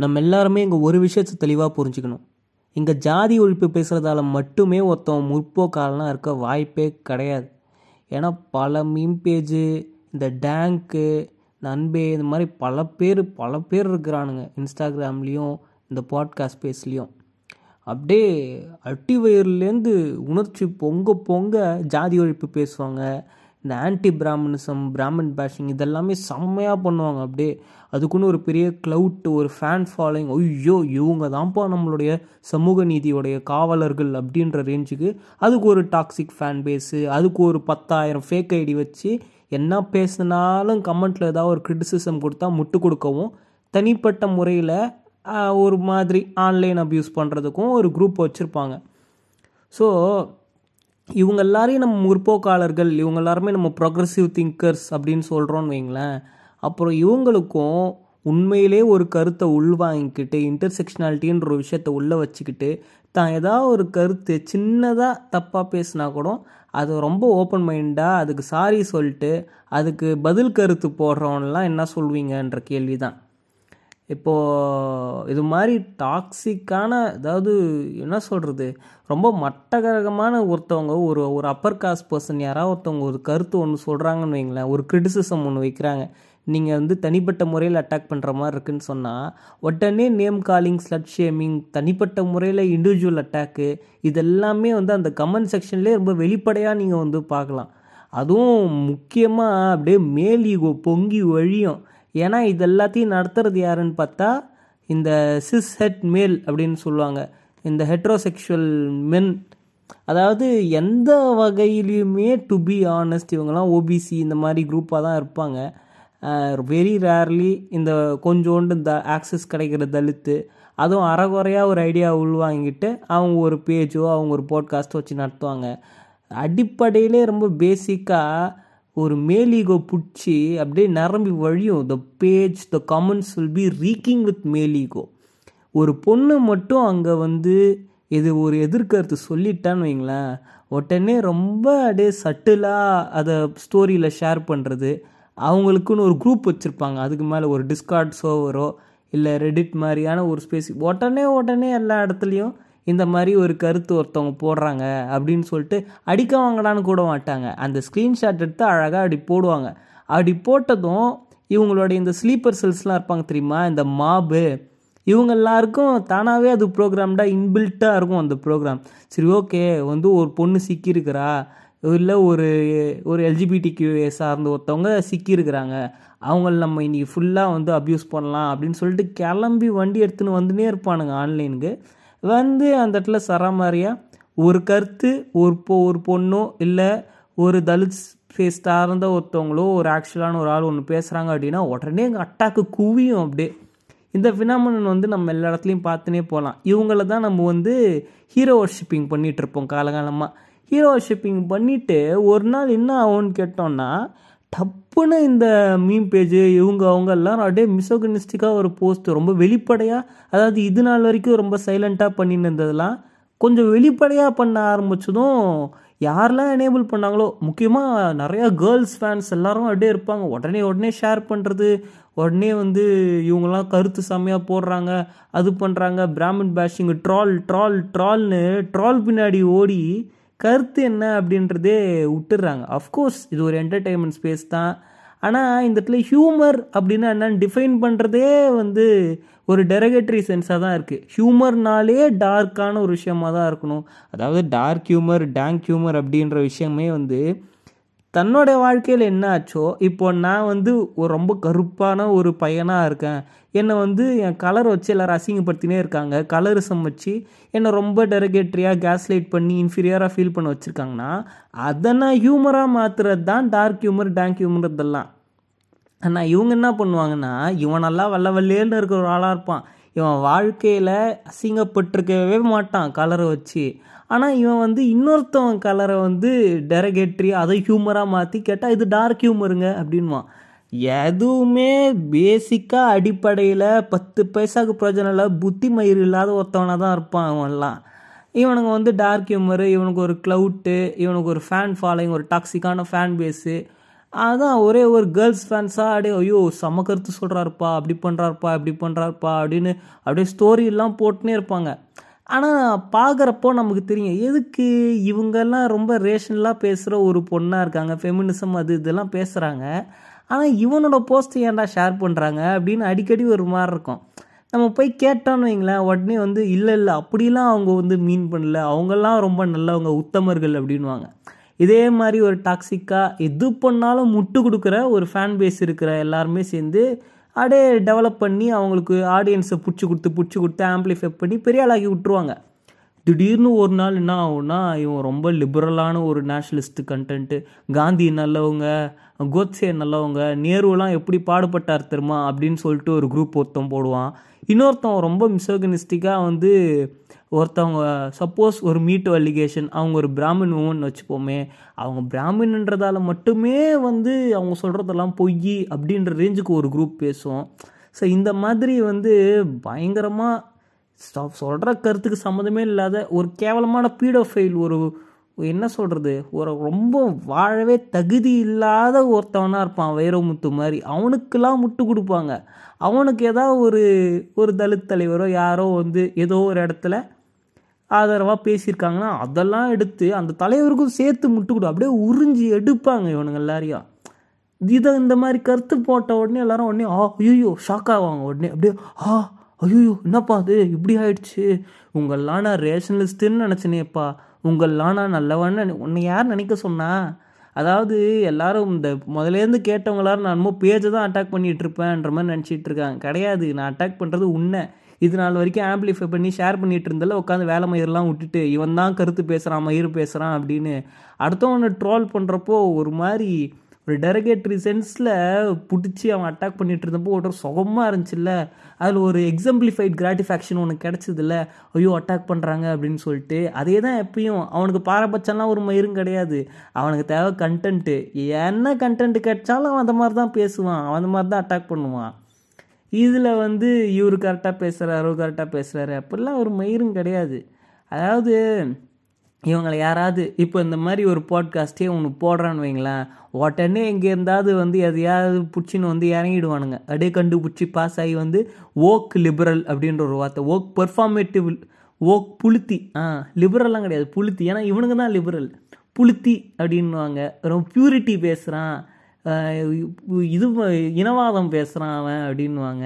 நம்ம எல்லாருமே இங்கே ஒரு விஷயத்தை தெளிவாக புரிஞ்சுக்கணும். இங்கே ஜாதி ஒழிப்பு பேசுகிறதால மட்டுமே ஒருத்தன் முற்போக்காலெலாம் இருக்க வாய்ப்பே கிடையாது. ஏன்னா பல மீம் பேஜு இந்த டேங்க்கு நண்பே இந்த மாதிரி பல பேர் பல பேர் இருக்கிறானுங்க. இன்ஸ்டாகிராம்லேயும் இந்த பாட்காஸ்ட் ஸ்பேஸ்லேயும் அப்படியே அட்டி வயர்லேருந்து உணர்ச்சி பொங்க பொங்க ஜாதி ஒழிப்பு பேசுவாங்க. இந்த ஆன்டி பிராமணிசம் பிராமன் பேஷிங் இதெல்லாமே செம்மையாக பண்ணுவாங்க. அப்படியே அதுக்குன்னு ஒரு பெரிய க்ளவுட் ஒரு ஃபேன் ஃபாலோயிங் ஐயோ இவங்க தான்ப்பா நம்மளுடைய சமூக நீதியோடைய காவலர்கள் அப்படின்ற ரேஞ்சுக்கு அதுக்கு ஒரு டாக்ஸிக் ஃபேன் பேஸு அதுக்கு ஒரு பத்தாயிரம் ஃபேக் ஐடி வச்சு என்ன பேசினாலும் கமெண்ட்டில் ஏதாவது ஒரு க்ரிட்டிசிசம் கொடுத்தா முட்டு கொடுக்கவும் தனிப்பட்ட முறையில் ஒரு மாதிரி ஆன்லைன் அப்யூஸ் பண்ணுறதுக்கும் ஒரு குரூப் வச்சுருப்பாங்க. ஸோ இவங்க எல்லாரையும் நம்ம முற்போக்காளர்கள் இவங்க எல்லாருமே நம்ம ப்ரொக்ரஸிவ் திங்கர்ஸ் அப்படின்னு சொல்கிறோன்னு வைங்களேன். அப்புறம் இவங்களுக்கும் உண்மையிலே ஒரு கருத்தை உள்வாங்கிக்கிட்டு இன்டர்செக்ஷனாலிட்டின்ற ஒரு விஷயத்தை உள்ளே வச்சுக்கிட்டு தான் ஏதாவது ஒரு கருத்து சின்னதாக தப்பாக பேசினா கூட அது ரொம்ப ஓப்பன் மைண்டாக அதுக்கு சாரி சொல்லிட்டு அதுக்கு பதில் கருத்து போடுறவன்லாம் என்ன சொல்வீங்கன்ற கேள்வி தான் இப்போது இது மாதிரி டாக்ஸிக்கான அதாவது என்ன சொல்கிறது ரொம்ப மட்டகரகமான ஒருத்தவங்க ஒரு ஒரு அப்பர் காஸ்ட் பர்சன் யாராவது ஒருத்தவங்க ஒரு கருத்து ஒன்று சொல்கிறாங்கன்னு வைங்களேன் ஒரு கிரிட்டிசிசம் ஒன்று வைக்கிறாங்க. நீங்கள் வந்து தனிப்பட்ட முறையில் அட்டாக் பண்ணுற மாதிரி இருக்குன்னு சொன்னால் உடனே நேம் காலிங் ஸ்லட் ஷேமிங் தனிப்பட்ட முறையில் இண்டிவிஜுவல் அட்டாக்கு இதெல்லாமே வந்து அந்த கமெண்ட் செக்ஷன்லேயே ரொம்ப வெளிப்படையாக நீங்கள் வந்து பார்க்கலாம். அதுவும் முக்கியமாக அப்படியே மேல் ஈகோ பொங்கி வழியும். ஏன்னா இது எல்லாத்தையும் நடத்துறது யாருன்னு பார்த்தா இந்த சிஸ் ஹெட் மேல் அப்படின்னு சொல்லுவாங்க. இந்த ஹெட்ரோசெக்ஷுவல் மென் அதாவது எந்த வகையிலையுமே டு பி ஆனஸ்ட் இவங்கெல்லாம் ஓபிசி இந்த மாதிரி குரூப்பாக தான் இருப்பாங்க. வெரி ரேர்லி இந்த கொஞ்சோண்டு இந்த ஆக்சஸ் கிடைக்கிற தலித்து அதுவும் அறகுறையாக ஒரு ஐடியா உள்வாங்கிட்டு அவங்க ஒரு பேஜோ அவங்க ஒரு போட்காஸ்ட்டோ வச்சு நடத்துவாங்க. அடிப்படையிலே ரொம்ப பேசிக்காக ஒரு மேலீகோ பிடிச்சி அப்படியே நிரம்பி வழியும். The page the comments will be reeking with மேலீகோ. ஒரு பொண்ணு மட்டும் அங்கே வந்து இது ஒரு எதிர்கருத்து சொல்லிட்டான்னு வைங்களேன். உடனே ரொம்ப அப்படியே சட்டிலாக அதை ஸ்டோரியில் ஷேர் பண்ணுறது அவங்களுக்குன்னு ஒரு குரூப் வச்சுருப்பாங்க. அதுக்கு மேலே ஒரு டிஸ்கார்ட் சோவரோ இல்லை ரெடிட் மாதிரியான ஒரு ஸ்பேஸ் உடனே உடனே எல்லா இடத்துலையும் இந்த மாதிரி ஒரு கருத்து ஒருத்தவங்க போடுறாங்க அப்படின்னு சொல்லிட்டு அடிக்க வாங்கடான்னு கூட மாட்டாங்க. அந்த ஸ்க்ரீன்ஷாட் எடுத்து அழகாக அப்படி போடுவாங்க. அப்படி போட்டதும் இவங்களோட இந்த ஸ்லீப்பர் செல்ஸ்லாம் இருப்பாங்க தெரியுமா? இந்த மாபு இவங்க எல்லாருக்கும் தானாகவே அது ப்ரோக்ராம்டாக இன்பில்ட்டாக இருக்கும் அந்த ப்ரோக்ராம் சரி ஓகே வந்து ஒரு பொண்ணு சிக்கியிருக்கிறா. இல்லை ஒரு ஒரு எல்ஜிபிடி கியூஏ சார்ந்த ஒருத்தவங்க சிக்கியிருக்கிறாங்க. அவங்கள நம்ம இன்றைக்கி ஃபுல்லாக வந்து அப்யூஸ் பண்ணலாம் அப்படின்னு சொல்லிட்டு கிளம்பி வண்டி எடுத்துன்னு வந்துனே இருப்பானுங்க ஆன்லைனுக்கு வந்து அந்த இடத்துல சராமாரியாக ஒரு கருத்து ஒரு பொ ஒரு பொண்ணோ இல்லை ஒரு தலித் ஃபேஸ் சார்ந்த ஒருத்தவங்களோ ஒரு ஆக்சுவலான ஒரு ஆள் ஒன்று பேசுகிறாங்க அப்படின்னா உடனே எங்கள் அட்டாக்கு குவியும் அப்படியே. இந்த ஃபினாமினன் வந்து நம்ம எல்லா இடத்துலையும் பார்த்துனே போகலாம் இவங்கள தான் நம்ம வந்து ஹீரோ ஒர்ஷிப்பிங் பண்ணிகிட்ருப்போம் காலகாலமாக ஹீரோ ஷிப்பிங் பண்ணிவிட்டு ஒரு நாள் என்ன ஆகும்னு கேட்டோம்னா டப்புன்னு இந்த மீம் பேஜ் இவங்க அவங்க எல்லாரும் அப்படியே மிசோகனிஸ்டிக்காக ஒரு போஸ்ட் ரொம்ப வெளிப்படையாக அதாவது இது நாள் வரைக்கும் ரொம்ப சைலண்ட்டாக பண்ணின்னு இருந்ததெல்லாம் கொஞ்சம் வெளிப்படையாக பண்ண ஆரம்பிச்சதும் யாரெல்லாம் எனேபிள் பண்ணாங்களோ முக்கியமாக நிறையா கேர்ள்ஸ் ஃபேன்ஸ் எல்லாரும் அப்படியே இருப்பாங்க. உடனே உடனே ஷேர் பண்ணுறது உடனே வந்து இவங்கெல்லாம் கருத்து செம்மையாக போடுறாங்க அது பண்ணுறாங்க பிராமின் பேஷிங் ட்ரால் ட்ரால் ட்ரால்னு ட்ரால் பின்னாடி ஓடி கருத்து என்ன அப்படின்றதே விட்டுடுறாங்க. அஃப்கோர்ஸ் இது ஒரு என்டர்டெயின்மெண்ட் ஸ்பேஸ் தான். ஆனால் இந்த இடத்துல ஹியூமர் அப்படின்னா என்னன்னு டிஃபைன் பண்ணுறதே வந்து ஒரு டெரகேட்டரி சென்ஸாக தான் இருக்குது ஹியூமர்னாலே டார்க்கான ஒரு விஷயமாக தான் இருக்கணும். அதாவது டார்க் ஹியூமர் டேங்க் ஹியூமர் அப்படின்ற விஷயமே வந்து தன்னோட வாழ்க்கையில் என்ன ஆச்சோ இப்போ நான் வந்து ஒரு ரொம்ப கருப்பான ஒரு பையனாக இருக்கேன். என்னை வந்து என் கலர் வச்சு எல்லோரும் அசிங்கப்படுத்தினே இருக்காங்க. கலரிசம் வச்சு என்னை ரொம்ப டெரகேட்ரியாக கேஸ்லைட் பண்ணி இன்ஃபீரியராக ஃபீல் பண்ண வச்சுருக்காங்கன்னா அதை நான் ஹியூமராக மாற்றுறது தான் டார்க் ஹியூமர் டேங்க் ஹியூமர் இதெல்லாம் ஆனால் இவங்க என்ன பண்ணுவாங்கன்னா நல்லா வல்ல வல்லேன்னு இருக்கிற ஒரு ஆளாக இருப்பான். இவன் வாழ்க்கையில் அசிங்கப்பட்டிருக்கவே மாட்டான் கலரை வச்சு. ஆனால் இவன் வந்து இன்னொருத்தவன் கலரை வந்து டெரகேட்ரி அதை ஹியூமராக மாற்றி கேட்டால் இது டார்க் ஹியூமருங்க அப்படின்வான் எதுவுமே பேசிக்காக அடிப்படையில் பத்து பைசாக்கு பிரச்சனை இல்லை புத்தி மயிர் இல்லாத ஒருத்தவனாக தான் இருப்பான் அவன்லாம். இவனுங்க வந்து டார்க் ஹியூமரு இவனுக்கு ஒரு க்ளவுட்டு இவனுக்கு ஒரு ஃபேன் ஃபாலோயிங் ஒரு டாக்ஸிக்கான ஃபேன் பேஸு அதான் ஒரே ஒரு கேர்ள்ஸ் ஃபேன்ஸாக அப்படியே ஐயோ செம கருத்து சொல்கிறாருப்பா அப்படி பண்ணுறாருப்பா இப்படி பண்ணுறாருப்பா அப்படின்னு அப்படியே ஸ்டோரி எல்லாம் போட்டுனே இருப்பாங்க. ஆனால் பார்க்குறப்போ நமக்கு தெரியும். எதுக்கு இவங்கெல்லாம் ரொம்ப ரேஷனலாக பேசுகிற ஒரு பொண்ணாக இருக்காங்க? ஃபெமினிசம் அது இதெல்லாம் பேசுகிறாங்க ஆனால் இவனோட போஸ்ட்டை ஏன்டா ஷேர் பண்ணுறாங்க அப்படின்னு அடிக்கடி ஒரு மாதிரி இருக்கும். நம்ம போய் கேட்டோன்னு வைங்களேன் உடனே வந்து இல்லை இல்லை அப்படிலாம் அவங்க வந்து மீன் பண்ணல. அவங்கெல்லாம் ரொம்ப நல்லவங்க உத்தமர்கள் அப்படின்வாங்க இதே மாதிரி ஒரு டாக்ஸிக்காக எது பண்ணாலும் முட்டு கொடுக்குற ஒரு ஃபேன் பேஸ் இருக்கிற எல்லாருமே சேர்ந்து அப்படியே டெவலப் பண்ணி அவங்களுக்கு ஆடியன்ஸை பிடிச்சி கொடுத்து பிடிச்சி கொடுத்து ஆம்ப்ளிஃபை பண்ணி பெரிய ஆளாக்கி விட்டுருவாங்க. திடீர்னு ஒரு நாள் என்ன ஆகும்னா இவன் ரொம்ப லிபரலான ஒரு நேஷ்னலிஸ்ட் கண்டென்ட்டு காந்தி நல்லவங்க கோத்ஸே நல்லவங்க நேருலாம் எப்படி பாடுபட்டார் தெரியுமா அப்படின்னு சொல்லிட்டு ஒரு குரூப் ஒருத்தன் போடுவான். இன்னொருத்தன் ரொம்ப மிசோகனிஸ்டிக்காக வந்து ஒருத்தவங்க சப்போஸ் ஒரு மீட்டு அலிகேஷன் அவங்க ஒரு பிராமின் உமன் வச்சுப்போமே அவங்க பிராமின்ன்றதால மட்டுமே வந்து அவங்க சொல்கிறதெல்லாம் பொய் அப்படின்ற ரேஞ்சுக்கு ஒரு குரூப் பேசும். ஸோ இந்த மாதிரி வந்து பயங்கரமாக சொல்கிற கருத்துக்கு சம்மந்தமே இல்லாத ஒரு கேவலமான பீடோஃபைல் ஒரு என்ன சொல்கிறது ஒரு ரொம்ப வாழவே தகுதி இல்லாத ஒருத்தவனாக இருப்பான் வைரமுத்து மாதிரி. அவனுக்கெல்லாம் முட்டு கொடுப்பாங்க. அவனுக்கு ஏதாவது ஒரு ஒரு தலித் தலைவரோ யாரோ வந்து ஏதோ ஒரு இடத்துல ஆதரவாக பேசியிருக்காங்கன்னா அதெல்லாம் எடுத்து அந்த தலைவருக்கும் சேர்த்து முட்டு கொடு. அப்படியே உறிஞ்சி எடுப்பாங்க இவனுங்க எல்லாரையும். இதை இந்த மாதிரி கருத்து போட்ட உடனே எல்லாரும் உடனே ஆ ஐயோ ஷாக் ஆவாங்க உடனே. அப்படியே ஆ ஐயோ என்னப்பா அது? இப்படி ஆயிடுச்சு. உங்கள்லாம் நான் ரேஷனலிஸ்ட்டுன்னு நினச்சினேப்பா. உங்கள்லாம் நான் நல்லவன்னு உன்னை யார் நினைக்க சொன்னா? அதாவது எல்லாரும் இந்த முதலேருந்து கேட்டவங்க நான் என்னமோ பேஜை தான் அட்டாக் பண்ணிட்டு இருப்பேன்ற மாதிரி நினச்சிட்டு இருக்காங்க. கிடையாது. நான் அட்டாக் பண்ணுறது உன்னை. இது நாள் வரைக்கும் ஆம்பிளிஃபை பண்ணி ஷேர் பண்ணிட்டு இருந்தால உட்காந்து வேலை மயிரெலாம் விட்டுட்டு இவன் தான் கருத்து பேசுகிறான் மயிர் பேசுகிறான் அப்படின்னு அடுத்தவனை ட்ரோல் பண்ணுறப்போ ஒரு மாதிரி டெரகேட்ரி சென்ஸில் பிடிச்சி அவன் அட்டாக் பண்ணிகிட்டு இருந்தப்போ ஒரு சுகமாக இருந்துச்சுல்ல? அதில் ஒரு எக்ஸம்பிளிஃபைட் கிராட்டிஃபேக்ஷன் உனக்கு கிடச்சிதில்ல? ஐயோ அட்டாக் பண்ணுறாங்க அப்படின்னு சொல்லிட்டு. அதே தான் எப்பயும். அவனுக்கு பாரபட்சம்லாம் ஒரு மயிரும் கிடையாது. அவனுக்கு தேவை கண்டென்ட்டு என்ன கண்டென்ட் கிடைச்சாலும் அவன் அந்த மாதிரி தான் பேசுவான். அவன் அந்த மாதிரி தான் அட்டாக் பண்ணுவான். இதில் வந்து இவர் கரெக்டாக பேசுகிறாரு அவர் கரெக்டாக பேசுகிறாரு அப்படிலாம் ஒரு மயிரும் கிடையாது. அதாவது இவங்களை யாராவது இப்போ இந்த மாதிரி ஒரு பாட்காஸ்ட்டே ஒன்று போடுறான்னு வைங்களேன் உடனே எங்கே இருந்தாவது வந்து எதையாவது பிடிச்சின்னு வந்து இறங்கிடுவானுங்க. அப்படியே கண்டுபிடிச்சி பாஸ் ஆகி வந்து ஓக் லிபரல் அப்படின்ற ஒரு வார்த்தை ஓக் பெர்ஃபார்மேட்டிவ் ஓக் புளுத்தி. ஆ லிபரல்லாம் கிடையாது புளுத்தி. ஏன்னா இவனுங்க தான் லிபரல் புளுத்தி அப்படின்வாங்க ரொம்ப பியூரிட்டி பேசுகிறான் இது இனவாதம் பேசுகிறான் அவன் அப்படின்வாங்க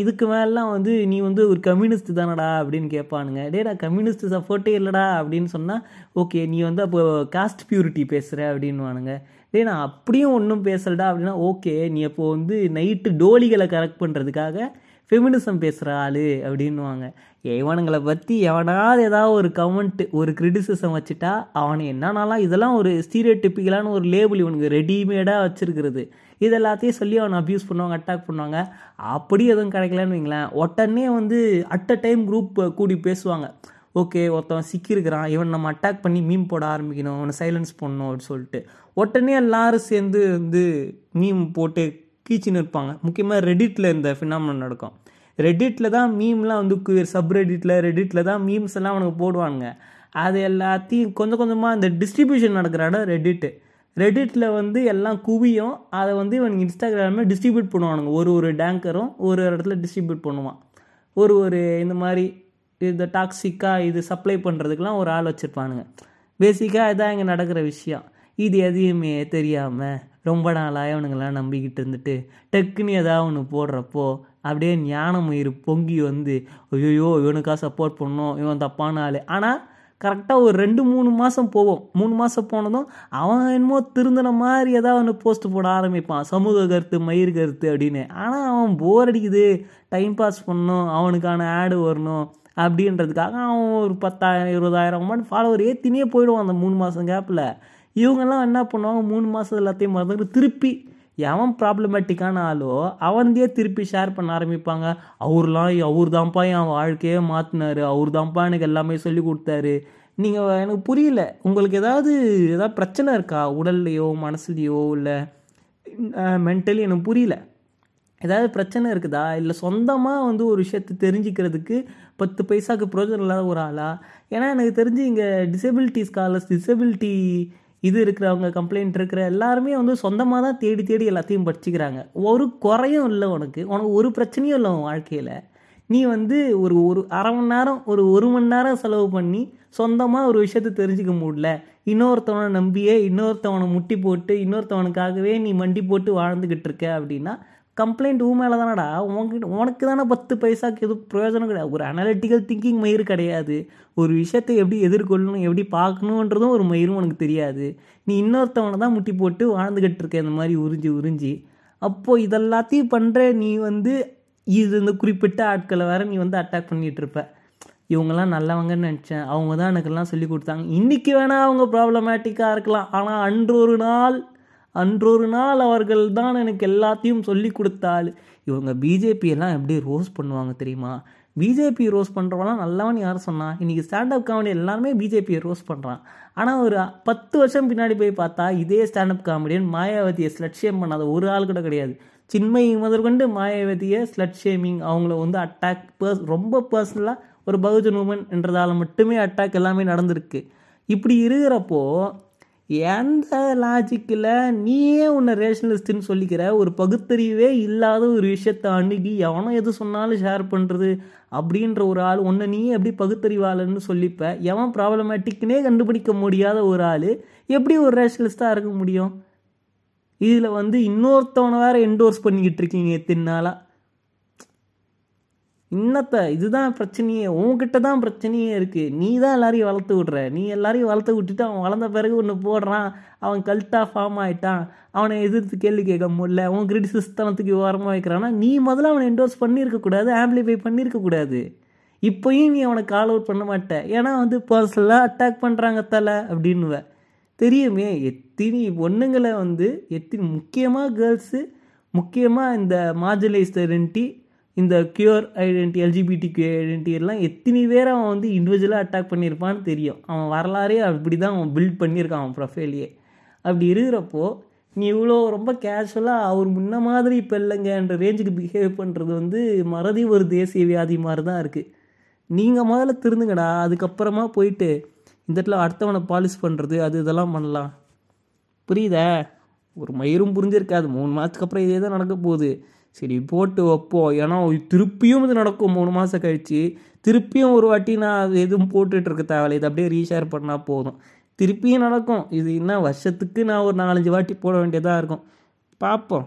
இதுக்கு மேலாம் வந்து நீ வந்து ஒரு கம்யூனிஸ்ட் தானடா அப்படின்னு கேட்பானுங்க. டேடா கம்யூனிஸ்ட் சப்போர்ட்டே இல்லைடா அப்படின்னு சொன்னால் ஓகே நீ வந்து அப்போ காஸ்ட் பியூரிட்டி பேசுகிற அப்படின்வானுங்க டே நான் அப்படியும் ஒன்றும் பேசலடா அப்படின்னா ஓகே நீ அப்போது வந்து நைட்டு டோலிகளை கரெக்ட் பண்ணுறதுக்காக ஃபெமினிசம் பேசுகிற ஆள் அப்படின்வாங்க எவனுங்களை பற்றி எவனாவது ஏதாவது ஒரு கமெண்ட் ஒரு கிரிட்டிசிசம் வச்சுட்டா அவனை என்னன்னாலாம் இதெல்லாம் ஒரு ஸ்டீரியோடிப்பிக்கலான ஒரு லேபிள் இவனுக்கு ரெடிமேடாக வச்சுருக்கிறது. இது எல்லாத்தையும் சொல்லி அவனை அப்யூஸ் பண்ணுவாங்க அட்டாக் பண்ணுவாங்க. அப்படி எதுவும் கிடைக்கலன்னு வைங்களேன். உடனே வந்து அட் அ டைம் குரூப் கூடி பேசுவாங்க. ஓகே ஒருத்தன் சிக்கியிருக்கிறான். இவன் நம்ம அட்டாக் பண்ணி மீம் போட ஆரம்பிக்கணும். அவனை சைலன்ஸ் பண்ணணும் அப்படின்னு சொல்லிட்டு. உடனே எல்லாரும் சேர்ந்து வந்து மீம் போட்டு கீச்சின்னு இருப்பாங்க முக்கியமாக ரெடிட்டில் இந்த ஃபினாமினம் நடக்கும். ரெடிட்டில் தான் மீம்லாம் வந்து சப் ரெடிட்டில் ரெடிட்டில் தான் மீம்ஸ் எல்லாம் அவனுக்கு போடுவானுங்க. அது எல்லாத்தையும் கொஞ்சம் கொஞ்சமாக இந்த டிஸ்ட்ரிபியூஷன் நடக்கிற இடம் ரெடிட்டு ரெடிட்டில் வந்து எல்லாம் குவியும். அதை வந்து இவன் இன்ஸ்டாகிராமில் டிஸ்ட்ரிபியூட் பண்ணுவானுங்க. ஒரு ஒரு டேங்கரும் ஒரு இடத்துல டிஸ்ட்ரிபியூட் பண்ணுவான். ஒரு ஒரு இந்த மாதிரி இந்த டாக்ஸிக்காக இது சப்ளை பண்ணுறதுக்கெலாம் ஒரு ஆள் வச்சுருப்பானுங்க. பேசிக்காக இதான் இங்கே நடக்கிற விஷயம். இது எதையுமே தெரியாமல் ரொம்ப நாளாக இவனுங்களாம் நம்பிக்கிட்டு இருந்துட்டு டக்குன்னு ஏதாவது ஒன்று போடுறப்போ அப்படியே ஞானமயிறு பொங்கி வந்து ஐயோ இவனுக்காக சப்போர்ட் பண்ணோம் இவன் தப்பான ஆள். ஆனால் கரெக்டாக ஒரு ரெண்டு மூணு மாதம் போவோம். மூணு மாதம் போனதும் அவன் என்னமோ திருந்தின மாதிரி ஏதாவது ஒன்று போஸ்ட் போட ஆரம்பிப்பான். சமூக கருத்து மயிர் கருத்து அப்படின்னு. ஆனால் அவன் போர் அடிக்குது. டைம் பாஸ் பண்ணணும். அவனுக்கான ஆடு வரணும். அப்படின்றதுக்காக அவன் ஒரு பத்தாயிரம் இருபதாயிரம் மாதிரி ஃபாலோவர் ஏற்றினே போயிடுவான் அந்த மூணு மாதம் கேப்பில் இவங்கெல்லாம் என்ன பண்ணுவாங்க? மூணு மாதம் எல்லாத்தையும் மறந்துட்டு திருப்பி எவன் ப்ராப்ளமேட்டிக்கான ஆளோ அவன்தே திருப்பி ஷேர் பண்ண ஆரம்பிப்பாங்க. அவர்லாம் அவர் தான்ப்பா என் வாழ்க்கையே மாற்றினாரு அவர் தான்ப்பா எனக்கு எல்லாமே சொல்லி கொடுத்தாரு. நீங்கள் எனக்கு புரியல. உங்களுக்கு ஏதாவது ஏதாவது பிரச்சனை இருக்கா? உடல்லையோ மனசுலையோ இல்லை மென்டலி எனக்கு புரியல. ஏதாவது பிரச்சனை இருக்குதா? இல்லை சொந்தமாக வந்து ஒரு விஷயத்தை தெரிஞ்சுக்கிறதுக்கு பத்து பைசாவுக்கு பிரோஜனம் இல்லாத ஒரு ஆளா? ஏன்னா எனக்கு தெரிஞ்சு இங்கே டிசபிலிட்டி ஸ்காலர்ஸ் டிசபிலிட்டி இது இருக்கிறவங்க கம்ப்ளைண்ட் இருக்கிற எல்லாருமே வந்து சொந்தமாக தான் தேடி தேடி எல்லாத்தையும் படிச்சுக்கிறாங்க. ஒரு குறையும் இல்லை உனக்கு. உனக்கு ஒரு பிரச்சனையும் இல்லை உன் வாழ்க்கையில். நீ வந்து ஒரு ஒரு அரை மணி நேரம் ஒரு ஒரு மணி நேரம் செலவு பண்ணி சொந்தமாக ஒரு விஷயத்தை தெரிஞ்சுக்க முடியல. இன்னொருத்தவனை நம்பியே இன்னொருத்தவனை முட்டி போட்டு இன்னொருத்தவனுக்காகவே நீ மண்டி போட்டு வாழ்ந்துக்கிட்டு இருக்க அப்படின்னா கம்ப்ளைண்ட் உன் மேலே தானடா? உங்ககிட்ட உனக்கு தானே பத்து பைசாக்கு எதுவும் பிரயோஜனம் கிடையாது. ஒரு அனலிட்டிக்கல் திங்கிங் மயிறு கிடையாது. ஒரு விஷயத்தை எப்படி எதிர்கொள்ளணும் எப்படி பார்க்கணுன்றதும் ஒரு மயிரும் உனக்கு தெரியாது. நீ இன்னொருத்தவனை தான் முட்டி போட்டு வாழ்ந்துக்கிட்டு இருக்க இந்த மாதிரி உறிஞ்சி உறிஞ்சி. அப்போது இதெல்லாத்தையும் பண்ணுற நீ வந்து இது இந்த குறிப்பிட்ட ஆட்களை வேறு நீ வந்து அட்டாக் பண்ணிகிட்டு இருப்ப. இவங்கெல்லாம் நல்லவங்கன்னு நினச்சேன். அவங்க தான் எனக்கெல்லாம் சொல்லி கொடுத்தாங்க. இன்றைக்கி வேணால் அவங்க ப்ராப்ளமேட்டிக்காக இருக்கலாம். ஆனால் அன்று ஒரு நாள் அன்றொரு நாள் அவர்கள் தான் எனக்கு எல்லாத்தையும் சொல்லி கொடுத்தாள். இவங்க பிஜேபி எல்லாம் எப்படி ரோஸ் பண்ணுவாங்க தெரியுமா? பிஜேபி ரோஸ் பண்ணுறவங்களாம் நல்லவன் யார் சொன்னால் இன்றைக்கி ஸ்டாண்டப் காமெடி எல்லாருமே பிஜேபியை ரோஸ் பண்ணுறான் ஆனால் ஒரு பத்து வருஷம் பின்னாடி போய் பார்த்தா இதே ஸ்டாண்டப் காமெடியன் மாயாவதியை ஸ்லட் ஷேம் பண்ணாத ஒரு ஆள் கூட கிடையாது. சின்மை முதற்கொண்டு மாயாவதியை ஸ்லட் ஷேமிங் அவங்கள வந்து அட்டாக் பர்ஸ் ரொம்ப பர்சனலாக ஒரு பகுஜன் உமன் என்றதால் மட்டுமே அட்டாக் எல்லாமே நடந்திருக்கு. இப்படி இருக்கிறப்போ எந்த லாஜிக்கில் நீயே உன்னை ரேஷனலிஸ்ட்டுன்னு சொல்லிக்கிற? ஒரு பகுத்தறிவே இல்லாத ஒரு விஷயத்தை அணுகி எவனோ எது சொன்னாலும் ஷேர் பண்ணுறது அப்படின்ற ஒரு ஆள் உன்னை நீயே எப்படி பகுத்தறிவாளன்னு சொல்லிப்ப எவன் ப்ராப்ளமேட்டிக்னே கண்டுபிடிக்க முடியாத ஒரு ஆள் எப்படி ஒரு ரேஷனலிஸ்ட்டாக இருக்க முடியும்? இதில் வந்து இன்னொருத்தவனை வேற என்டோர்ஸ் பண்ணிக்கிட்டு இருக்கீங்க எத்தனை நாளாக இன்னத்தை இதுதான் பிரச்சனையே உன்கிட்ட தான் பிரச்சனையே இருக்குது நீ தான் எல்லாரையும் வளர்த்து விட்ற. நீ எல்லாரையும் வளர்த்து விட்டுட்டு அவன் வளர்ந்த பிறகு ஒன்று போடுறான். அவன் கல்ட்டாக ஃபார்ம் ஆகிட்டான் அவனை எதிர்த்து கேள்வி கேட்க முடியல. உன் கிரிட்டிசிஸ்தனத்துக்கு ஓரமாக வைக்கிறான்னா நீ முதல்ல அவனை என்டோர்ஸ் பண்ணியிருக்கக்கூடாது ஆம்பிளிஃபை பண்ணியிருக்கக்கூடாது இப்போயும் நீ அவனை கால் அவுட் பண்ண மாட்டேன் ஏன்னா வந்து பர்சனலாக அட்டாக் பண்ணுறாங்க தலை அப்படின்னுவ. தெரியுமே எத்தினி பொண்ணுங்களை வந்து எத்தினி முக்கியமாக கேர்ள்ஸு முக்கியமாக இந்த மார்ஜலைஸ்ட் ஐடென்டி இந்த queer identity LGBT Q identity எல்லாம் எத்தனை பேர் அவன் வந்து இண்டிவிஜுவலாக அட்டாக் பண்ணியிருப்பான்னு தெரியும். அவன் வரலாறே அப்படி தான் அவன் பில்ட் பண்ணியிருக்கான் அவன் ப்ரொஃபைலையே அப்படி இருக்கிறப்போ நீ இவ்வளோ ரொம்ப கேஷுவலாக அவர் முன்ன மாதிரி இப்போ இல்லைங்கன்ற ரேஞ்சுக்கு பிஹேவ் பண்ணுறது வந்து மறதி ஒரு தேசிய வியாதி மாதிரி தான் இருக்குது நீங்கள் முதல்ல திருந்துங்கடா அதுக்கப்புறமா போயிட்டு இந்த இடத்துல அடுத்தவனை பாலிஷ் பண்ணுறது அது இதெல்லாம் பண்ணலாம். புரியுதா? ஒரு மயிரும் புரிஞ்சிருக்காது. மூணு மாதத்துக்கு அப்புறம் இதே தான் நடக்க போகுது. சரி போட்டு வைப்போம். ஏன்னா திருப்பியும் இது நடக்கும். மூணு மாதம் கழித்து திருப்பியும் ஒரு வாட்டி நான் அது எதுவும் போட்டுட்டு இருக்க தேவையில்லை. இது அப்படியே ரீஷேர் பண்ணால் போதும். திருப்பியும் நடக்கும். இது என்ன வருஷத்துக்கு நான் ஒரு நாலஞ்சு வாட்டி போட வேண்டியதாக இருக்கும். பார்ப்போம்.